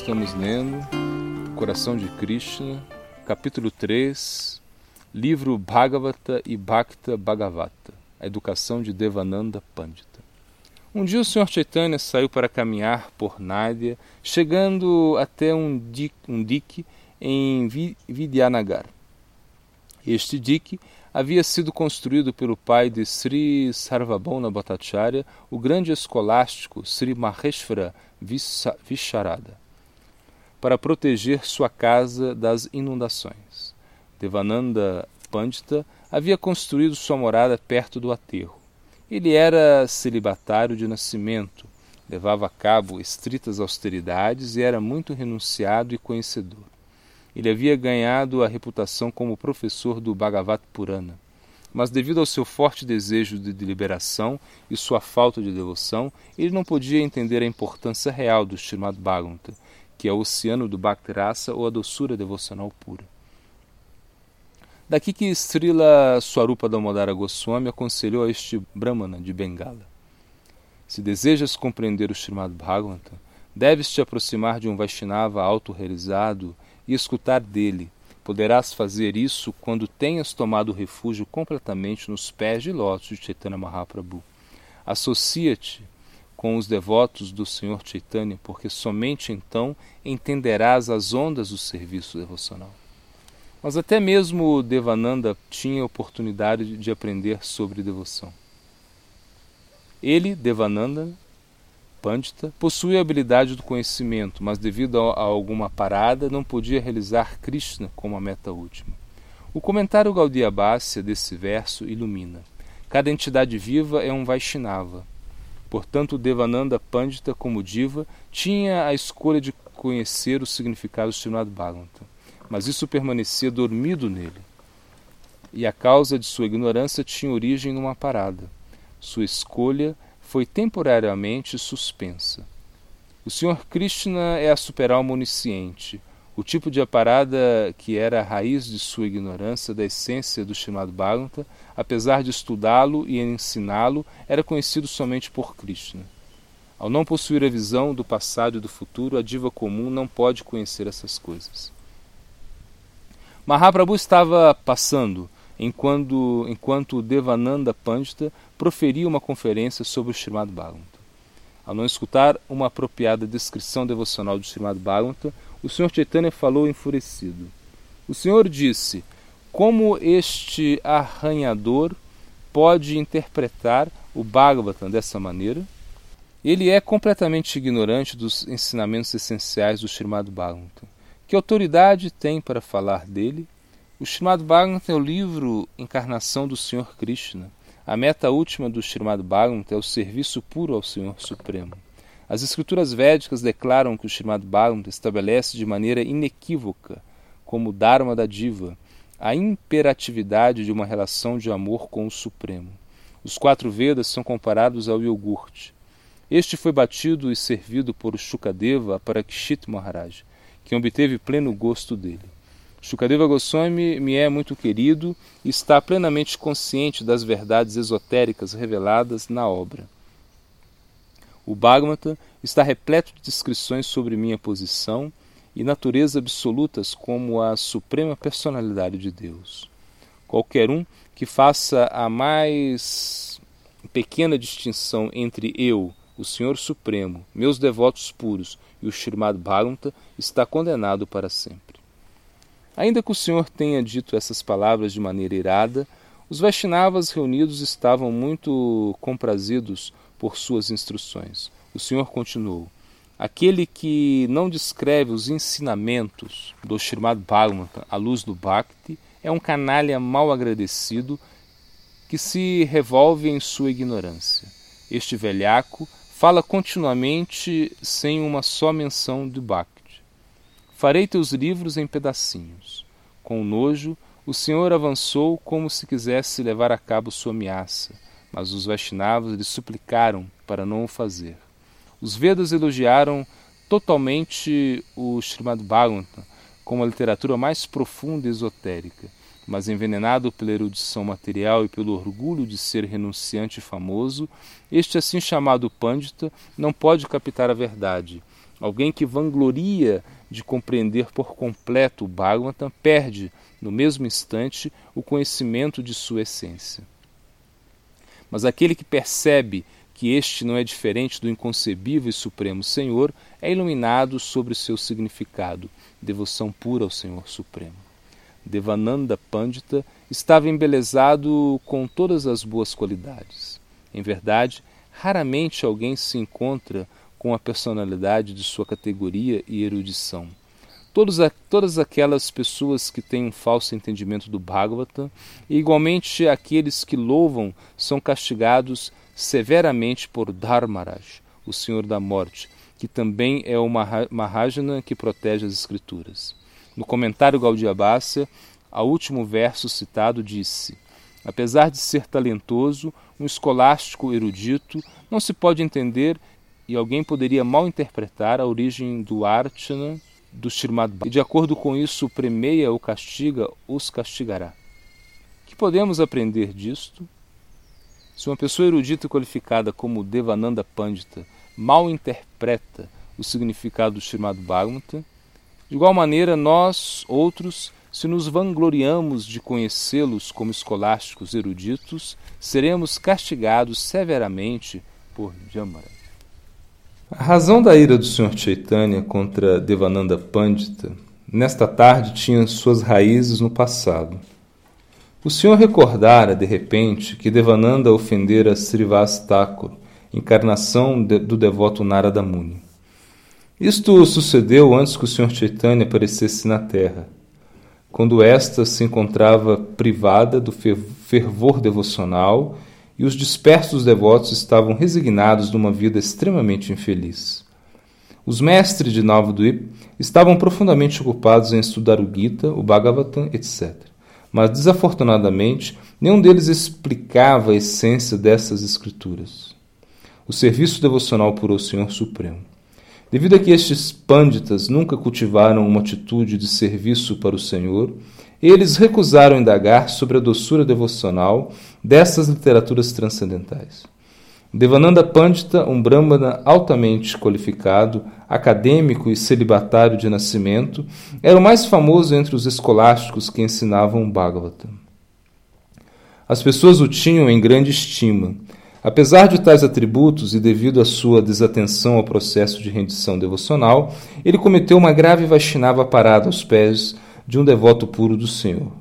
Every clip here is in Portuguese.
estamos lendo Coração de Krishna, capítulo 3, livro Bhagavata e Bhakta Bhagavata, a educação de Devananda Pandita. Um dia o Sr. Chaitanya saiu para caminhar por Nádia, chegando até um dique, um dique em Vidyanagar. Este dique havia sido construído pelo pai de Sri Sarvabhauma Bhattacharya, o grande escolástico Sri Maheshwara Visharada, para proteger sua casa das inundações. Devananda Pandita havia construído sua morada perto do aterro. Ele era celibatário de nascimento, levava a cabo estritas austeridades e era muito renunciado e conhecedor. Ele havia ganhado a reputação como professor do Bhagavat Purana, mas devido ao seu forte desejo de liberação e sua falta de devoção, ele não podia entender a importância real do Srimad Bhagavata, que é o oceano do Bhakti Rasa ou a doçura devocional pura. Daqui que Srila Swarupa Damodara Goswami aconselhou a este Brahmana de Bengala. Se desejas compreender o Srimad Bhagavata, deves te aproximar de um Vaishnava autorrealizado e escutar dele. Poderás fazer isso quando tenhas tomado refúgio completamente nos pés de lótus de Chaitanya Mahaprabhu. Associa-te com os devotos do Senhor Chaitanya, porque somente então entenderás as ondas do serviço devocional. Mas até mesmo Devananda tinha oportunidade de aprender sobre devoção. Ele, Devananda, Pandita possui a habilidade do conhecimento, mas devido a, alguma parada não podia realizar Krishna como a meta última. O comentário Gaudiya Bhasya desse verso ilumina. Cada entidade viva é um Vaishnava. Portanto, Devananda Pandita, como diva, tinha a escolha de conhecer o significado do Srimad Bhagavatam, mas isso permanecia dormido nele. E a causa de sua ignorância tinha origem numa parada. Sua escolha foi temporariamente suspensa. O Sr. Krishna é a super-alma onisciente, o tipo de aparada que era a raiz de sua ignorância da essência do chamado Bhagavata, apesar de estudá-lo e ensiná-lo, era conhecido somente por Krishna. Ao não possuir a visão do passado e do futuro, a diva comum não pode conhecer essas coisas. Mahaprabhu estava passando enquanto, enquanto Devananda Pandita proferia uma conferência sobre o Srimad Bhagavatam. Ao não escutar uma apropriada descrição devocional do Srimad Bhagavatam, o Sr. Chaitanya falou enfurecido. O Senhor disse: Como este arranhador pode interpretar o Bhagavatam dessa maneira? Ele é completamente ignorante dos ensinamentos essenciais do Srimad Bhagavatam. Que autoridade tem para falar dele? O Srimad Bhagavatam é o livro encarnação do Senhor Krishna. A meta última do Srimad Bhagavatam é o serviço puro ao Senhor Supremo. As escrituras védicas declaram que o Srimad Bhagavatam estabelece de maneira inequívoca, como Dharma da Diva, a imperatividade de uma relação de amor com o Supremo. Os quatro Vedas são comparados ao iogurte. Este foi batido e servido por Shukadeva para Kshit Maharaj, que obteve pleno gosto dele. Shukadeva Goswami me é muito querido e está plenamente consciente das verdades esotéricas reveladas na obra. O Bhagavata está repleto de descrições sobre minha posição e natureza absolutas como a suprema personalidade de Deus. Qualquer um que faça a mais pequena distinção entre eu, o Senhor Supremo, meus devotos puros e o Srimad Bhagavata está condenado para sempre. Ainda que o Senhor tenha dito essas palavras de maneira irada, os Vaishnavas reunidos estavam muito comprazidos por suas instruções. O Senhor continuou: Aquele que não descreve os ensinamentos do Srimad Bhagavatam à luz do Bhakti é um canalha mal agradecido que se revolve em sua ignorância. Este velhaco fala continuamente sem uma só menção do Bhakti. Farei teus livros em pedacinhos. Com nojo, o Senhor avançou como se quisesse levar a cabo sua ameaça, mas os Vaishnavas lhe suplicaram para não o fazer. Os Vedas elogiaram totalmente o Srimad Bhagavatam como a literatura mais profunda e esotérica, mas envenenado pela erudição material e pelo orgulho de ser renunciante e famoso, este assim chamado Pandita não pode captar a verdade Alguém que vangloria de compreender por completo o Bhagavatam perde, no mesmo instante, o conhecimento de sua essência. Mas aquele que percebe que este não é diferente do inconcebível e supremo Senhor é iluminado sobre o seu significado, devoção pura ao Senhor Supremo. Devananda Pandita estava embelezado com todas as boas qualidades. Em verdade, raramente alguém se encontra com a personalidade de sua categoria e erudição. Todos, todas aquelas pessoas que têm um falso entendimento do Bhagavata, e igualmente aqueles que louvam, são castigados severamente por Dharmaraj, o Senhor da Morte, que também é o Mahajana que protege as Escrituras. No comentário Gaudiabácia, a último verso citado disse: Apesar de ser talentoso, um escolástico erudito, não se pode entender e alguém poderia mal interpretar a origem do Archana do Shrimad e de acordo com isso premeia ou castiga, os castigará. Que podemos aprender disto? Se uma pessoa erudita e qualificada como Devananda Pandita mal interpreta o significado do Srimad Bhagavatam, de igual maneira nós, outros, se nos vangloriamos de conhecê-los como escolásticos eruditos, seremos castigados severamente por Jamara. A razão da ira do Sr. Chaitanya contra Devananda Pandita nesta tarde tinha suas raízes no passado. O senhor recordara, de repente, que Devananda ofendera Srivasthakur encarnação de, do devoto Narada Muni. Isto sucedeu antes que o Sr. Chaitanya aparecesse na Terra, quando esta se encontrava privada do fervor devocional e os dispersos devotos estavam resignados numa vida extremamente infeliz. Os mestres de Navadvip estavam profundamente ocupados em estudar o Gita, o Bhagavatam, etc. Mas, desafortunadamente, nenhum deles explicava a essência dessas escrituras o serviço devocional por o Senhor Supremo. Devido a que estes pânditas nunca cultivaram uma atitude de serviço para o Senhor, eles recusaram indagar sobre a doçura devocional dessas literaturas transcendentais. Devananda Pandita, um brahmana altamente qualificado, acadêmico e celibatário de nascimento, era o mais famoso entre os escolásticos que ensinavam Bhagavatam. As pessoas o tinham em grande estima Apesar de tais atributos e devido à sua desatenção ao processo de rendição devocional, ele cometeu uma grave vacinava parada aos pés de um devoto puro do Senhor.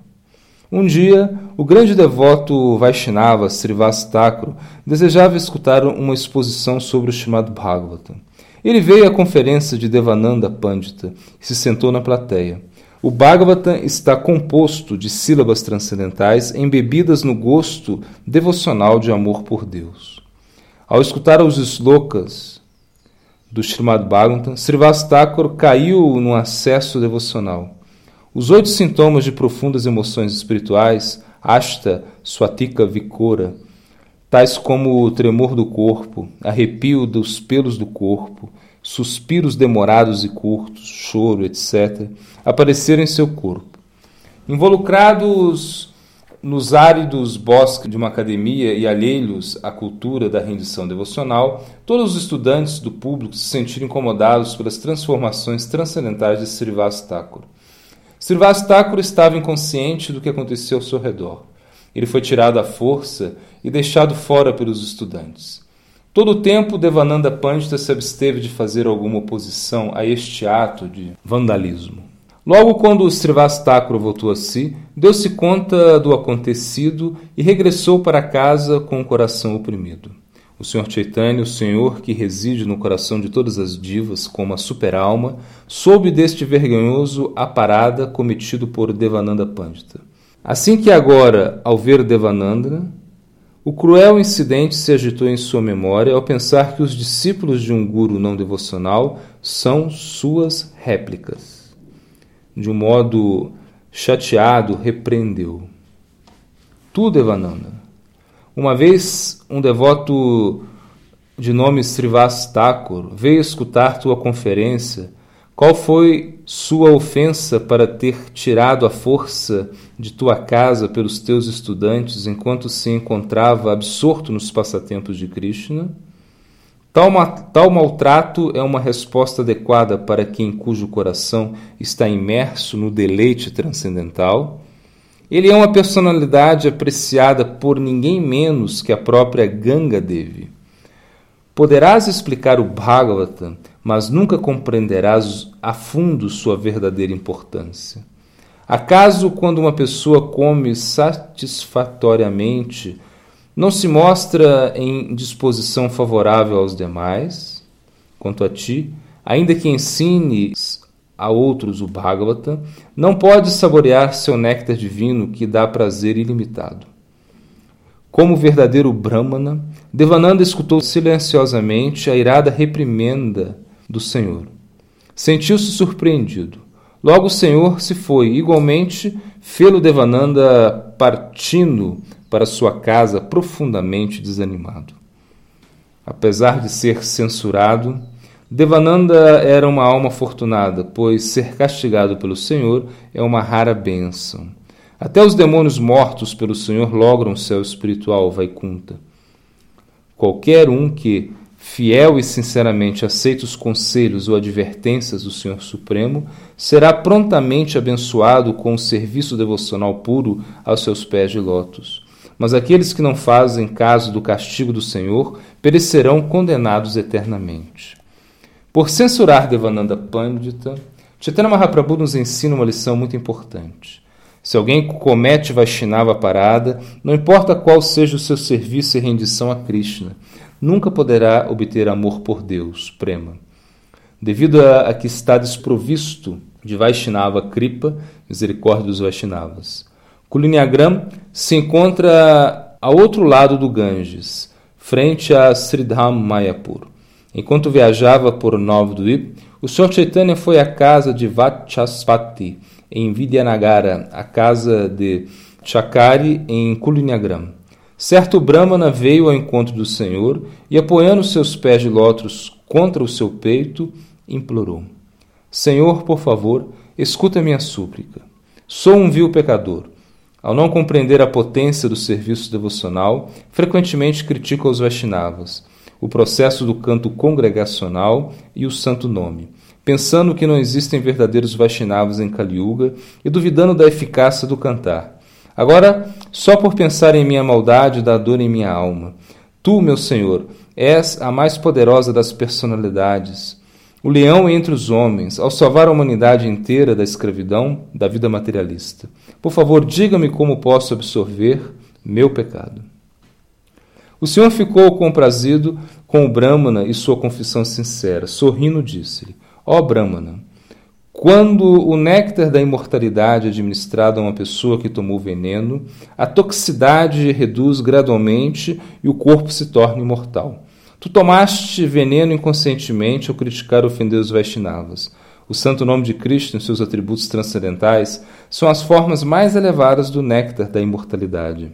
Um dia, o grande devoto Vaishnava Srivastakro desejava escutar uma exposição sobre o chamado Bhagavatam. Ele veio à conferência de Devananda Pandita e se sentou na plateia. O Bhagavatam está composto de sílabas transcendentais embebidas no gosto devocional de amor por Deus. Ao escutar os slokas do Srimad Bhagavatam, Srivastakar caiu num acesso devocional. Os oito sintomas de profundas emoções espirituais, Ashta, Swatika Vikora, tais como o tremor do corpo, arrepio dos pelos do corpo, suspiros demorados e curtos, choro, etc., apareceram em seu corpo. Involucrados nos áridos bosques de uma academia e alheios à cultura da rendição devocional, todos os estudantes do público se sentiram incomodados pelas transformações transcendentais de Srivas Thakur estava inconsciente do que acontecia ao seu redor. Ele foi tirado à força e deixado fora pelos estudantes. Todo o tempo, Devananda Pandita se absteve de fazer alguma oposição a este ato de vandalismo. Logo quando Srivastakura voltou a si, deu-se conta do acontecido e regressou para casa com o coração oprimido. O Sr. Chaitanya, o Senhor que reside no coração de todas as divas como a super-alma, soube deste vergonhoso aparada cometido por Devananda Pandita. Assim que agora, ao ver Devananda, o cruel incidente se agitou em sua memória ao pensar que os discípulos de um guru não devocional são suas réplicas. De um modo chateado, repreendeu. Tu, Devananda, uma vez um devoto de nome Srivas Thakur veio escutar tua conferência qual foi sua ofensa para ter tirado a força de tua casa pelos teus estudantes enquanto se encontrava absorto nos passatempos de Krishna? Tal, tal maltrato é uma resposta adequada para quem cujo coração está imerso no deleite transcendental. Ele é uma personalidade apreciada por ninguém menos que a própria Ganga Devi. Poderás explicar o Bhagavatam, mas nunca compreenderás a fundo sua verdadeira importância. Acaso, quando uma pessoa come satisfatoriamente não se mostra em disposição favorável aos demais. Quanto a ti, ainda que ensines a outros o Bhagavata, não podes saborear seu néctar divino que dá prazer ilimitado. Como verdadeiro Brahmana, Devananda escutou silenciosamente a irada reprimenda do Senhor. Sentiu-se surpreendido. Logo o Senhor se foi, igualmente fê-lo Devananda partindo para sua casa profundamente desanimado. Apesar de ser censurado, Devananda era uma alma afortunada, pois ser castigado pelo Senhor é uma rara bênção. Até os demônios mortos pelo Senhor logram o céu espiritual, Vaikunta. Qualquer um que, fiel e sinceramente, aceita os conselhos ou advertências do Senhor Supremo, será prontamente abençoado com o serviço devocional puro aos seus pés de lótus. Mas aqueles que não fazem caso do castigo do Senhor perecerão condenados eternamente. Por censurar Devananda Pandita, Chaitanya Mahaprabhu nos ensina uma lição muito importante. Se alguém comete Vaishnava parada, não importa qual seja o seu serviço e rendição a Krishna, nunca poderá obter amor por Deus, prema. Devido a, a que está desprovisto de Vaishnava Kripa, misericórdia dos Vaishnavas. Kulinyagram se encontra ao outro lado do Ganges, frente a Sridham Mayapur. Enquanto viajava por Novdvip, o Sr. Chaitanya foi à casa de Vachaspati, em Vidyanagara, a casa de Chakari, em Kulinyagram. Certo Brahmana veio ao encontro do Senhor e, apoiando seus pés de lótus contra o seu peito, implorou: Senhor, por favor, escuta minha súplica. Sou um vil pecador. Ao não compreender a potência do serviço devocional, frequentemente critico os Vaishnavas, o processo do canto congregacional e o santo nome, pensando que não existem verdadeiros Vaishnavas em Kali Yuga e duvidando da eficácia do cantar. Agora, só por pensar em minha maldade dá dor em minha alma. Tu, meu Senhor, és a mais poderosa das personalidades, o leão entre os homens, ao salvar a humanidade inteira da escravidão, da vida materialista. Por favor, diga-me como posso absorver meu pecado. O Senhor ficou comprazido com o Brahmana e sua confissão sincera. Sorrindo, disse-lhe: Ó oh, Brahmana, quando o néctar da imortalidade é administrado a uma pessoa que tomou veneno, a toxicidade reduz gradualmente e o corpo se torna imortal. Tu tomaste veneno inconscientemente ao criticar e ofender os Vaishnavas. O santo nome de Cristo, em seus atributos transcendentais, são as formas mais elevadas do néctar da imortalidade.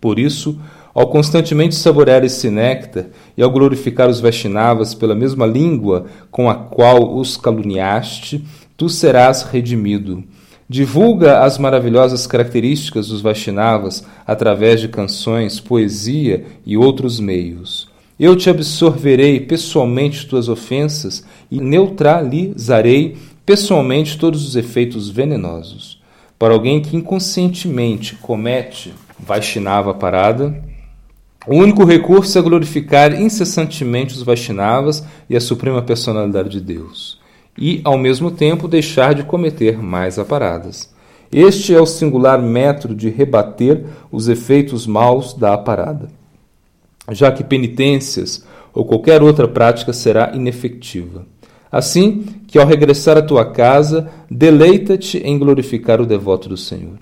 Por isso, ao constantemente saborear esse néctar e ao glorificar os Vaishnavas pela mesma língua com a qual os caluniaste, tu serás redimido. Divulga as maravilhosas características dos Vaishnavas através de canções, poesia e outros meios. Eu te absorverei pessoalmente tuas ofensas e neutralizarei pessoalmente todos os efeitos venenosos. Para alguém que inconscientemente comete Vaishnava parada, o único recurso é glorificar incessantemente os Vaishnavas e a suprema personalidade de Deus, e, ao mesmo tempo, deixar de cometer mais aparadas. Este é o singular método de rebater os efeitos maus da aparada já que penitências ou qualquer outra prática será inefetiva. Assim que ao regressar à tua casa, deleita-te em glorificar o devoto do Senhor.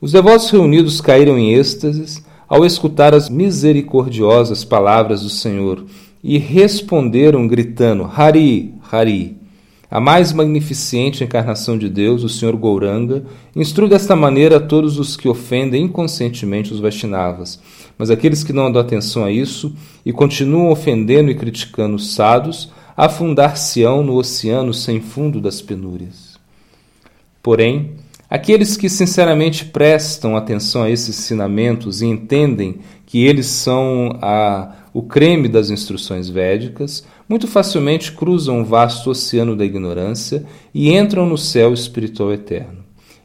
Os devotos reunidos caíram em êxtases ao escutar as misericordiosas palavras do Senhor e responderam gritando: Hari, Hari. A mais magnificente encarnação de Deus, o Senhor Gouranga, instrui desta maneira a todos os que ofendem inconscientemente os Vaishnavas, mas aqueles que não dão atenção a isso e continuam ofendendo e criticando os sados, afundar-se-ão no oceano sem fundo das penúrias. Porém, aqueles que sinceramente prestam atenção a esses ensinamentos e entendem que eles são a o creme das instruções védicas, muito facilmente cruzam o vasto oceano da ignorância e entram no céu espiritual eterno.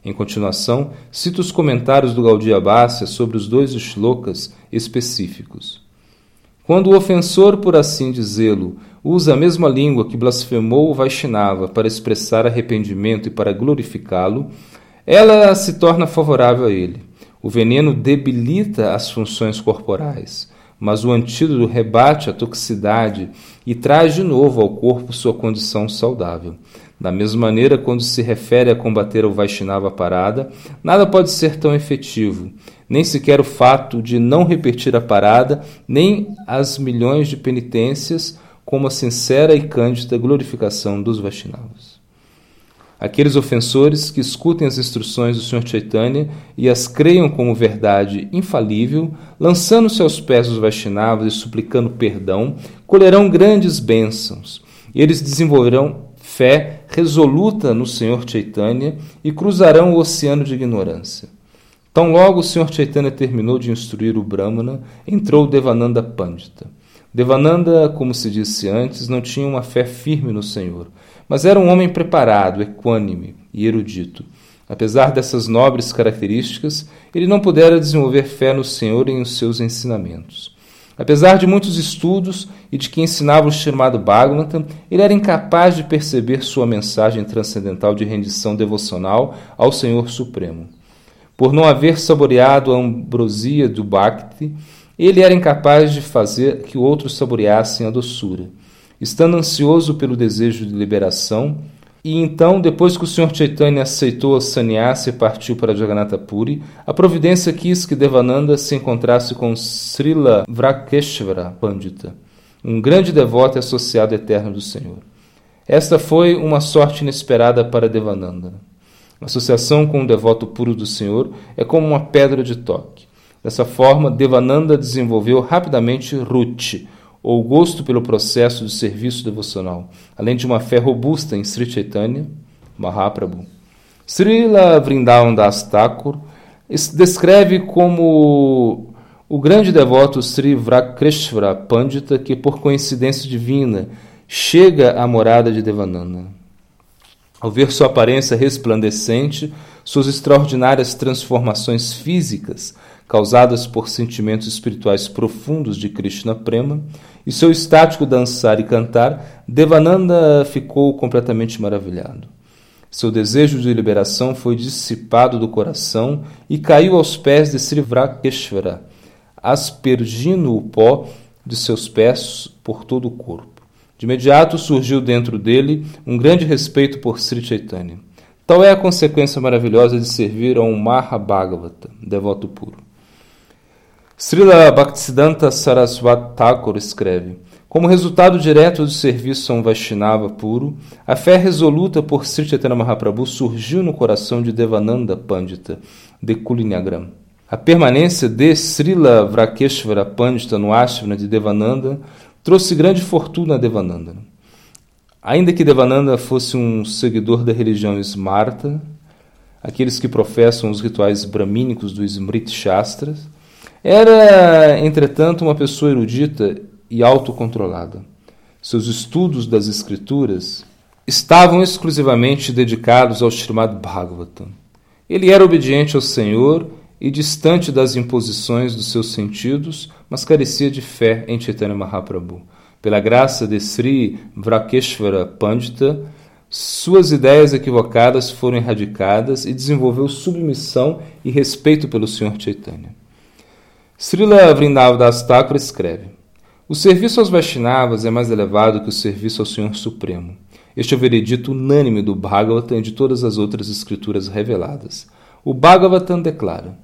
Em continuação, cito os comentários do Gaudiya Bhasya sobre os dois shlokas específicos. Quando o ofensor, por assim dizê-lo, usa a mesma língua que blasfemou o Vaishnava para expressar arrependimento e para glorificá-lo, ela se torna favorável a ele. O veneno debilita as funções corporais, mas o antídoto rebate a toxicidade e traz de novo ao corpo sua condição saudável. Da mesma maneira, quando se refere a combater o Vaishnava parada, nada pode ser tão efetivo, nem sequer o fato de não repetir a parada, nem as milhões de penitências, como a sincera e cândida glorificação dos Vaishnavas. Aqueles ofensores que escutem as instruções do Sr. Chaitanya e as creiam como verdade infalível, lançando-se aos pés dos Vaishnavas e suplicando perdão, colherão grandes bênçãos. Eles desenvolverão fé resoluta no Senhor Chaitanya e cruzarão o oceano de ignorância. Tão logo o Sr. Chaitanya terminou de instruir o Brahmana, entrou Devananda Pandita. Devananda, como se disse antes, não tinha uma fé firme no Senhor, mas era um homem preparado, equânime e erudito. Apesar dessas nobres características, ele não pudera desenvolver fé no Senhor e em seus ensinamentos. Apesar de muitos estudos e de que ensinava o chamado Bhagavatam, ele era incapaz de perceber sua mensagem transcendental de rendição devocional ao Senhor Supremo. Por não haver saboreado a ambrosia do Bhakti, ele era incapaz de fazer que outros saboreassem a doçura. Estando ansioso pelo desejo de liberação, e então, depois que o Sr. Chaitanya aceitou a sannyasa e partiu para Jagannatha Puri, a providência quis que Devananda se encontrasse com Srila Vrakeshvara Pandita, um grande devoto e associado eterno do Senhor. Esta foi uma sorte inesperada para Devananda. A associação com o devoto puro do Senhor é como uma pedra de toque. Dessa forma, Devananda desenvolveu rapidamente Ruti, ou gosto pelo processo de serviço devocional, além de uma fé robusta em Sri Chaitanya Mahaprabhu. Srila Vrindavan Das Thakur descreve como o grande devoto Sri Vrakreshvara Pandita que, por coincidência divina, chega à morada de Devananda. Ao ver sua aparência resplandecente, suas extraordinárias transformações físicas, causadas por sentimentos espirituais profundos de Krishna Prema, e seu estático dançar e cantar, Devananda ficou completamente maravilhado. Seu desejo de liberação foi dissipado do coração e caiu aos pés de Sri Vrakeshvara, aspergindo o pó de seus pés por todo o corpo. De imediato surgiu dentro dele um grande respeito por Sri Chaitanya. Tal é a consequência maravilhosa de servir a um Mahabhagavata, devoto puro. Srila Bhaktisiddhanta Saraswati Thakur escreve: Como resultado direto do serviço a um Vaishnava puro, a fé resoluta por Sri Chaitanya Mahaprabhu surgiu no coração de Devananda Pandita, de Kulinyagram. A permanência de Srila Vrakeshvara Pandita no ashrama de Devananda trouxe grande fortuna a Devananda. Ainda que Devananda fosse um seguidor da religião Smarta, aqueles que professam os rituais bramínicos do Smriti Shastras, era, entretanto, uma pessoa erudita e autocontrolada. Seus estudos das Escrituras estavam exclusivamente dedicados ao Srimad Bhagavatam. Ele era obediente ao Senhor e distante das imposições dos seus sentidos, mas carecia de fé em Chaitanya Mahaprabhu. Pela graça de Sri Vrakeshvara Pandita, suas ideias equivocadas foram erradicadas e desenvolveu submissão e respeito pelo Senhor Chaitanya. Srila Vrindavan Thakur escreve: O serviço aos Vaishnavas é mais elevado que o serviço ao Senhor Supremo. Este é o veredito unânime do Bhagavatam e de todas as outras escrituras reveladas. O Bhagavatam declara: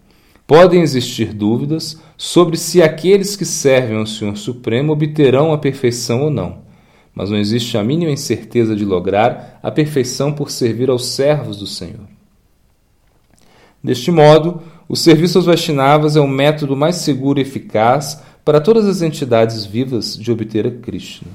Podem existir dúvidas sobre se aqueles que servem ao Senhor Supremo obterão a perfeição ou não, mas não existe a mínima incerteza de lograr a perfeição por servir aos servos do Senhor. Deste modo, o serviço aos Vaishnavas é o método mais seguro e eficaz para todas as entidades vivas de obter a Krishna.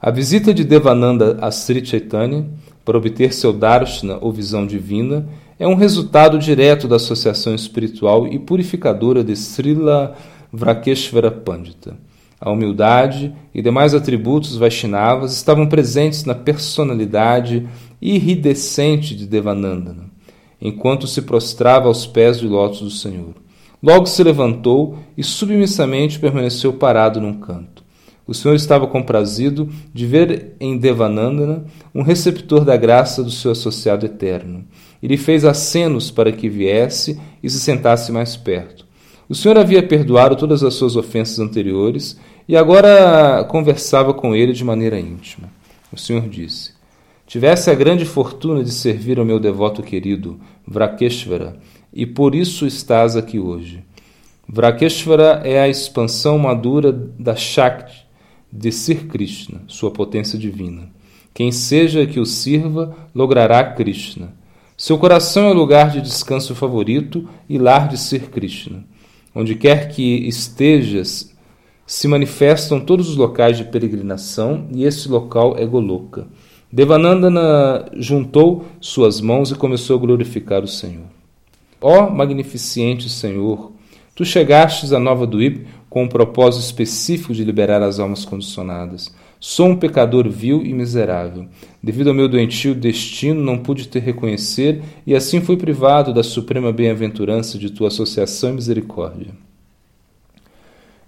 A visita de Devananda a Sri Chaitanya para obter seu darshana ou visão divina é um resultado direto da associação espiritual e purificadora de Srila Vrakeshvara Pandita. A humildade e demais atributos Vaishnavas estavam presentes na personalidade iridescente de Devanandana, enquanto se prostrava aos pés de lótus do Senhor. Logo se levantou e submissamente permaneceu parado num canto. O Senhor estava comprazido de ver em Devanandana um receptor da graça do seu associado eterno. E lhe fez acenos para que viesse e se sentasse mais perto. O Senhor havia perdoado todas as suas ofensas anteriores e agora conversava com ele de maneira íntima. O Senhor disse: Tivesse a grande fortuna de servir ao meu devoto querido, Vrakeshvara, e por isso estás aqui hoje. Vrakeshvara é a expansão madura da Shakti de Sir Krishna, sua potência divina. Quem seja que o sirva, logrará Krishna. Seu coração é o lugar de descanso favorito e lar de Sir Krishna. Onde quer que estejas, se manifestam todos os locais de peregrinação e esse local é Goloka. Devanandana juntou suas mãos e começou a glorificar o Senhor. Ó magnificente Senhor, tu chegastes a Nova Duip com um propósito específico de liberar as almas condicionadas. Sou um pecador vil e miserável. Devido ao meu doentio destino, não pude te reconhecer e assim fui privado da suprema bem-aventurança de tua associação e misericórdia.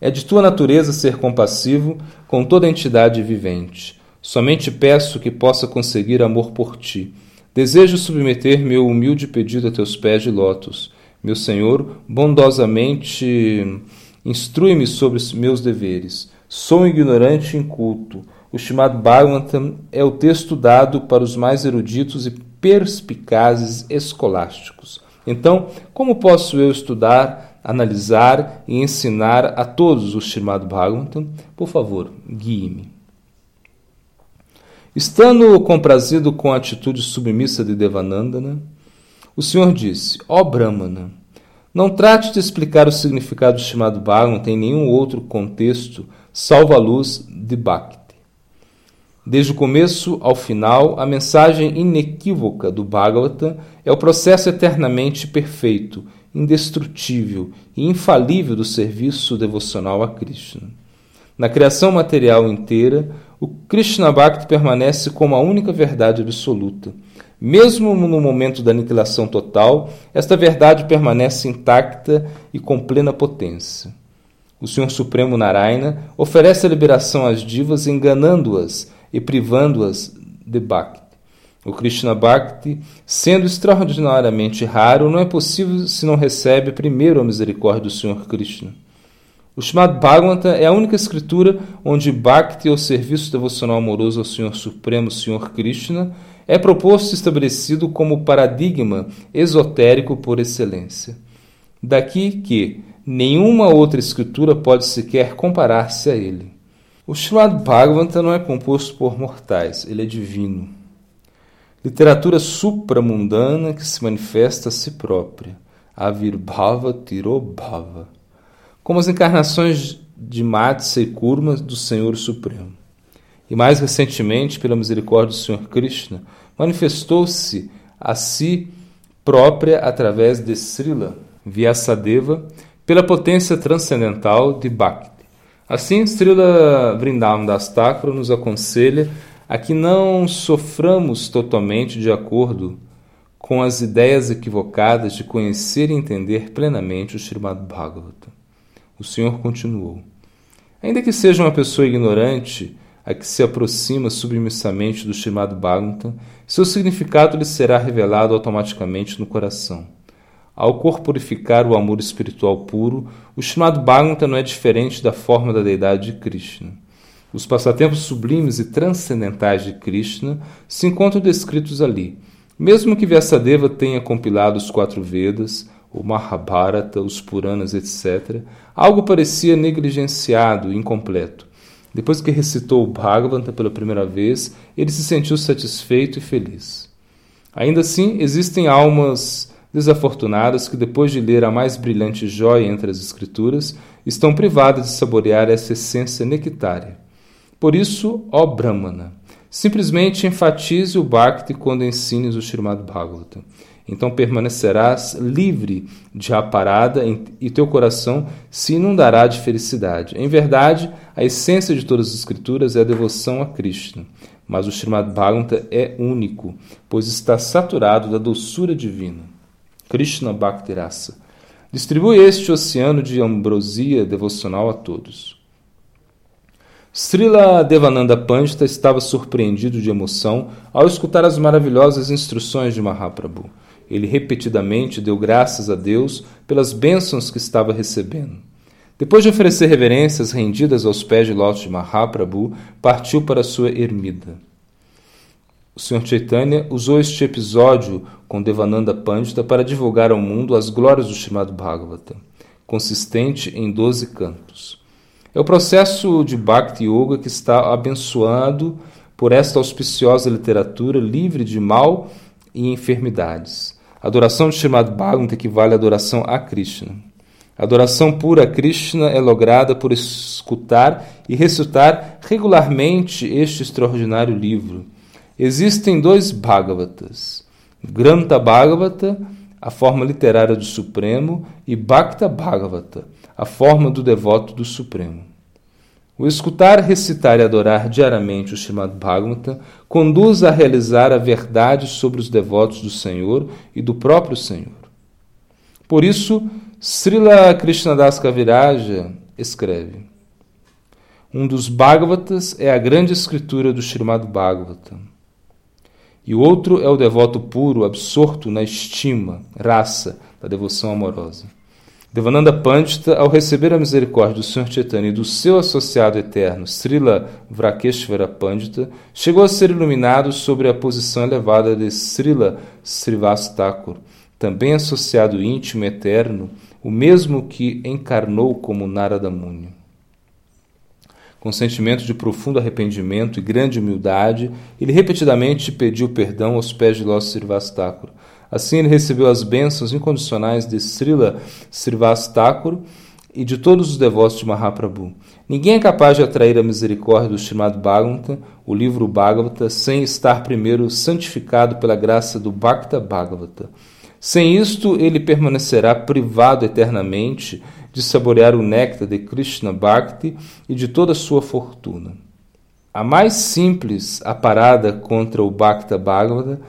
É de tua natureza ser compassivo com toda entidade vivente. Somente peço que possa conseguir amor por ti. Desejo submeter meu humilde pedido a teus pés de lótus. Meu Senhor, bondosamente instrui-me sobre meus deveres. Sou um ignorante e inculto. O chamado Bhagavatam é o texto dado para os mais eruditos e perspicazes escolásticos. Então, como posso eu estudar, analisar e ensinar a todos o chamado Bhagavatam? Por favor, guie-me. Estando comprazido com a atitude submissa de Devanandana, o Senhor disse: Ó oh Brahmana, não trate de explicar o significado do chamado Bhagavatam em nenhum outro contexto, salvo a luz de Bhakti. Desde o começo ao final, a mensagem inequívoca do Bhagavatam é o processo eternamente perfeito, indestrutível e infalível do serviço devocional a Krishna. Na criação material inteira, o Krishna Bhakti permanece como a única verdade absoluta. Mesmo no momento da aniquilação total, esta verdade permanece intacta e com plena potência. O Senhor Supremo Narayana oferece a liberação às divas, enganando-as e privando-as de Bhakti. O Krishna Bhakti, sendo extraordinariamente raro, não é possível se não recebe primeiro a misericórdia do Senhor Krishna. O chamado Bhagavata é a única escritura onde Bhakti, ou serviço devocional amoroso ao Senhor Supremo, Senhor Krishna, é proposto e estabelecido como paradigma esotérico por excelência. Daqui que nenhuma outra escritura pode sequer comparar-se a ele. O chamado Bhagavata não é composto por mortais, ele é divino. Literatura supramundana que se manifesta a si própria. Avirbhava Tirobhava como as encarnações de Matsa e Kurma do Senhor Supremo. E mais recentemente, pela misericórdia do Senhor Krishna, manifestou-se a si própria através de Srila Vyasadeva pela potência transcendental de Bhakti. Assim, Srila Vrindavan Das Thakura nos aconselha a que não soframos totalmente de acordo com as ideias equivocadas de conhecer e entender plenamente o Srimad Bhagavatam. O Senhor continuou: Ainda que seja uma pessoa ignorante, a que se aproxima submissamente do chamado Bhagavatam, seu significado lhe será revelado automaticamente no coração. Ao corporificar o amor espiritual puro, o chamado Bhagavatam não é diferente da forma da deidade de Krishna. Os passatempos sublimes e transcendentais de Krishna se encontram descritos ali. Mesmo que Vyasadeva tenha compilado os quatro Vedas, o Mahabharata, os Puranas, etc., algo parecia negligenciado e incompleto. Depois que recitou o Bhagavata pela primeira vez, ele se sentiu satisfeito e feliz. Ainda assim, existem almas desafortunadas que, depois de ler a mais brilhante joia entre as Escrituras, estão privadas de saborear essa essência nectária. Por isso, ó Brahmana, simplesmente enfatize o Bhakti quando ensines o Srimad Bhagavatam Então permanecerás livre de aparada e teu coração se inundará de felicidade. Em verdade, a essência de todas as escrituras é a devoção a Krishna. Mas o Srimad Bhagavata é único, pois está saturado da doçura divina. Krishna Bhakti Rasa. Distribui este oceano de ambrosia devocional a todos. Srila Devananda Pandita estava surpreendido de emoção ao escutar as maravilhosas instruções de Mahaprabhu. Ele repetidamente deu graças a Deus pelas bênçãos que estava recebendo. Depois de oferecer reverências rendidas aos pés de lótus de Mahaprabhu, partiu para sua ermida. O Sr. Chaitanya usou este episódio com Devananda Pandita para divulgar ao mundo as glórias do Srimad Bhagavata, consistente em doze cantos. É o processo de Bhakti Yoga que está abençoado por esta auspiciosa literatura livre de mal e enfermidades. A adoração de Srimad Bhagavatam equivale à adoração a Krishna. A adoração pura a Krishna é lograda por escutar e recitar regularmente este extraordinário livro. Existem dois Bhagavatas: Granta Bhagavata, a forma literária do Supremo, e Bhakta Bhagavata, a forma do devoto do Supremo. O escutar, recitar e adorar diariamente o Srimad Bhagavatam conduz a realizar a verdade sobre os devotos do Senhor e do próprio Senhor. Por isso, Srila Krishnadas Kaviraja escreve: Um dos Bhagavatas é a grande escritura do Srimad Bhagavatam. E o outro é o devoto puro, absorto na estima, raça da devoção amorosa. Devananda Pandita, ao receber a misericórdia do Sr. Chaitanya e do seu associado eterno, Srila Vrakeshvara Pandita, chegou a ser iluminado sobre a posição elevada de Srila Srivas também associado íntimo eterno, o mesmo que encarnou como Narada Muni. Com sentimento de profundo arrependimento e grande humildade, ele repetidamente pediu perdão aos pés de Lós Srivastakura, Assim, ele recebeu as bênçãos incondicionais de Srila Srivas e de todos os devotos de Mahaprabhu. Ninguém é capaz de atrair a misericórdia do Srimad Bhagavata, o livro Bhagavata, sem estar primeiro santificado pela graça do Bhakta Bhagavata. Sem isto, ele permanecerá privado eternamente de saborear o néctar de Krishna Bhakti e de toda a sua fortuna. A mais simples aparada contra o Bhakta Bhagavata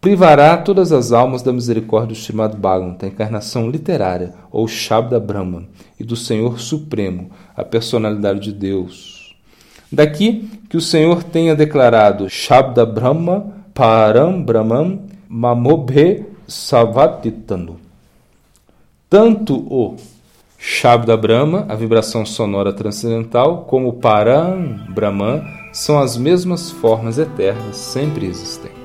privará todas as almas da misericórdia do Srimad Bhagavatam, a encarnação literária, ou Shabda Brahman, e do Senhor Supremo, a personalidade de Deus. Daqui que o Senhor tenha declarado Shabda Brahma Param Brahman Mamobhe Savatitanu. Tanto o Shabda Brahma, a vibração sonora transcendental, como Param Brahman são as mesmas formas eternas, sempre existentes.